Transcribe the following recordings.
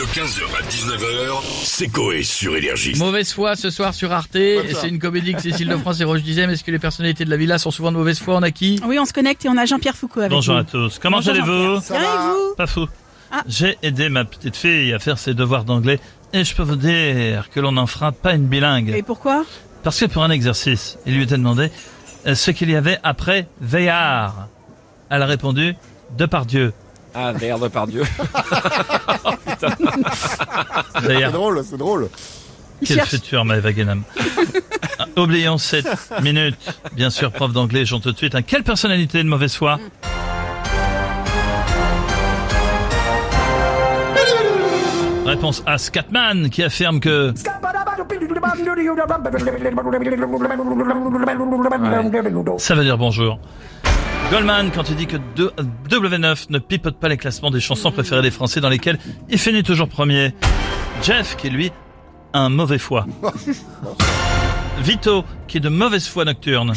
De 15h à 19h, c'est Coé sur Énergie. Mauvaise foi ce soir sur Arte. C'est une comédie que Cécile de France et Roche disaient. Mais est-ce que les personnalités de la villa sont souvent de mauvaise foi? On a qui? Oui, on se connecte et on a Jean-Pierre Foucault avec Bonjour nous. à tous. Comment Bonjour, allez-vous? Bien et vous? Pas fou. Ah. J'ai aidé ma petite fille à faire ses devoirs d'anglais et je peux vous dire que l'on n'en fera pas une bilingue. Et pourquoi? Parce que pour un exercice, il lui était demandé euh, ce qu'il y avait après Veillard. Elle a répondu Depardieu. Ah, merde, par Dieu. C'est D'ailleurs, drôle, c'est drôle. Il quel cherche. futur Maëva Guénam. Ah, Oublions cette minute. Bien sûr, prof d'anglais, j'en tout de suite. hein. Quelle personnalité de mauvaise foi? Réponse A. Scatman qui affirme que Ça veut dire bonjour. Goldman, quand il dit que deux- W9 ne pipote pas les classements des chansons préférées des Français dans lesquelles il finit toujours premier. Jeff, qui lui, a un mauvais foie. Vito, qui est de mauvaise foi nocturne.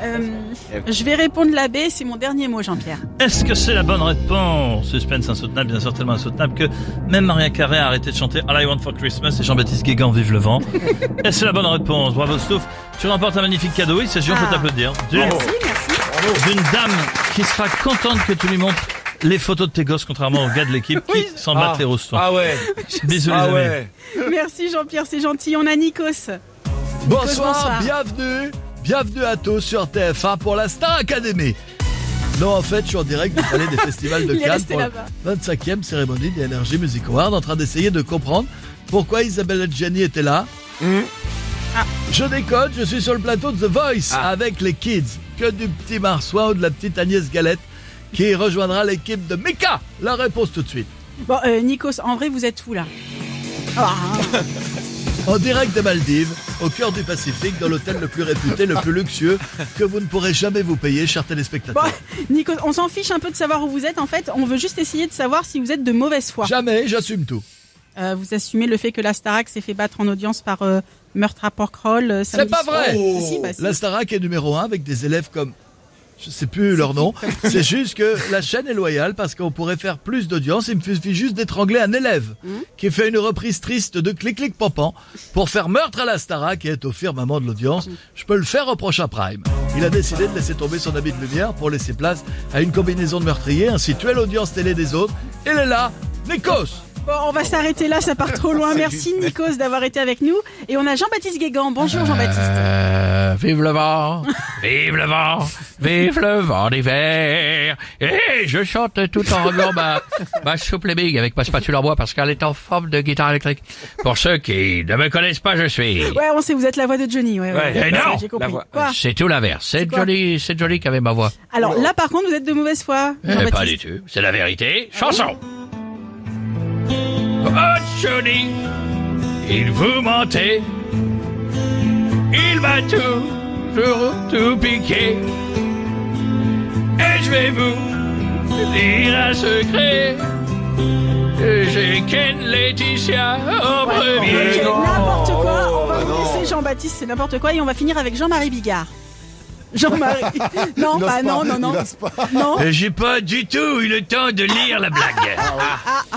Euh, je vais répondre la B, c'est mon dernier mot, Jean-Pierre. Est-ce que c'est la bonne réponse? Suspense insoutenable, bien sûr tellement insoutenable que même Maria Carré a arrêté de chanter All I Want for Christmas et Jean-Baptiste Guégan vive le vent. Et c'est la bonne réponse? Bravo Stouff. Tu remportes un magnifique cadeau. Il s'agit, on peut Ah. t'applaudir. Merci. D'une dame qui sera contente que tu lui montres les photos de tes gosses, contrairement aux gars de l'équipe qui s'en battent les rostons. Ah ouais. Bisous les Ah amis. ouais. Merci Jean-Pierre, c'est gentil. On a Nikos. Bonsoir, bonsoir. bienvenue, bienvenue à tous sur TF1 pour la Star Academy. Non, en fait, je suis en direct du palais des festivals de Cannes pour la là-bas. 25e cérémonie des Energy Music Awards, en train d'essayer de comprendre pourquoi Isabelle Adjani était là. Ah. Je décode, je suis sur le plateau de The Voice Ah. avec les kids. Que du petit Marsouin ou de la petite Agnès Galette qui rejoindra l'équipe de Mika. La réponse tout de suite. Bon, euh, Nikos, en vrai, vous êtes où là Ah, En direct des Maldives, au cœur du Pacifique, dans l'hôtel le plus réputé, le plus luxueux, que vous ne pourrez jamais vous payer, chers Bon, téléspectateurs. Nikos, on s'en fiche un peu de savoir où vous êtes. En fait, on veut juste essayer de savoir si vous êtes de mauvaise foi. Jamais, j'assume tout. Euh, vous assumez le fait que la Starac s'est fait battre en audience par euh, Meurtre à Porquerolles. euh, C'est pas vrai Si, bah, si. La Starac est numéro un avec des élèves comme... Je sais plus leur nom. C'est juste que la chaîne est loyale parce qu'on pourrait faire plus d'audience. Il me suffit juste d'étrangler un élève qui fait une reprise triste de Clic Clic Pampan pour faire meurtre à la Starac et être au firmament de l'audience. Je peux le faire au prochain prime. Il a décidé de laisser tomber son habit de lumière pour laisser place à une combinaison de meurtriers, ainsi tuer l'audience télé des autres. Il est là, Nikos Bon, on va s'arrêter là, ça part trop loin. Merci Nikos d'avoir été avec nous. Et on a Jean-Baptiste Guégan. Bonjour Jean-Baptiste. Euh, Vive le vent, vive le vent, vive le vent d'hiver. Et je chante tout en réglant ma, ma souple big avec ma spatule en bois parce qu'elle est en forme de guitare électrique. Pour ceux qui ne me connaissent pas, je suis... Ouais, on sait, vous êtes la voix de Johnny. Ouais, ouais. Eh non, C'est tout l'inverse. C'est Johnny, c'est Johnny qui avait ma voix. Alors là, par contre, vous êtes de mauvaise foi. Eh, Jean-Baptiste. pas du tout. C'est la vérité. Chanson. Oh, Johnny, il vous mentait. Il m'a toujours tout piqué. Et je vais vous dire un secret. J'ai Ken Laetitia en premier. Ok, n'importe quoi. On va bah vous non. laisser Jean-Baptiste, c'est n'importe quoi. Et on va finir avec Jean-Marie Bigard. Jean-Marie. non, Il bah non, pas, non, non. Non. Euh, J'ai pas du tout eu le temps de lire la blague.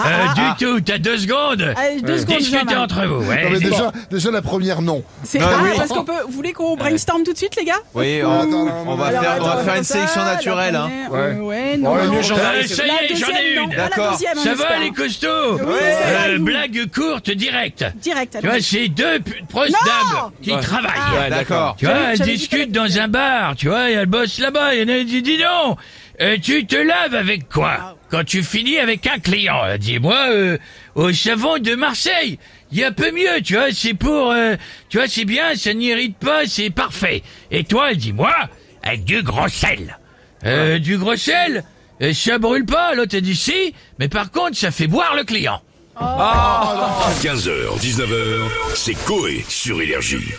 Euh, du tout, t'as deux secondes. Allez, deux secondes, Discutez Jean-Marie. entre vous. Ouais. Non, mais déjà, déjà la première, non. C'est ah, oui. parce qu'on peut. Vous voulez qu'on brainstorm tout de suite, les gars? Oui, on, attends, on va Alors, faire, on va attends, faire une ça, sélection la naturelle. Hein. première, euh, Ouais, non. le non. mieux, Jean-Marie, Euh, ça y La est, j'en ai deuxième, non. une. Ah, la D'accord. deuxième, on Ça va espère. les costauds? Euh, Blague courte, directe. Direct. Tu vois, c'est deux p- grosses Non dames qui travaillent. Ouais, d'accord. Tu vois, elles j'avais dit discutent dans un bar. Tu vois, et elles bossent là-bas. Il y en a qui dit, dis donc, euh, tu te laves avec quoi quand tu finis avec un client? Elle dit, moi, euh, au savon de Marseille. Il y a un peu mieux, tu vois, c'est pour... euh, tu vois, c'est bien, ça n'irrite pas, c'est parfait. Et toi, elle dit, moi, avec du gros sel. Euh, du gros sel euh, ça brûle pas, l'autre elle dit si, mais par contre ça fait boire le client. 15h, 19h, c'est Coé sur Énergie.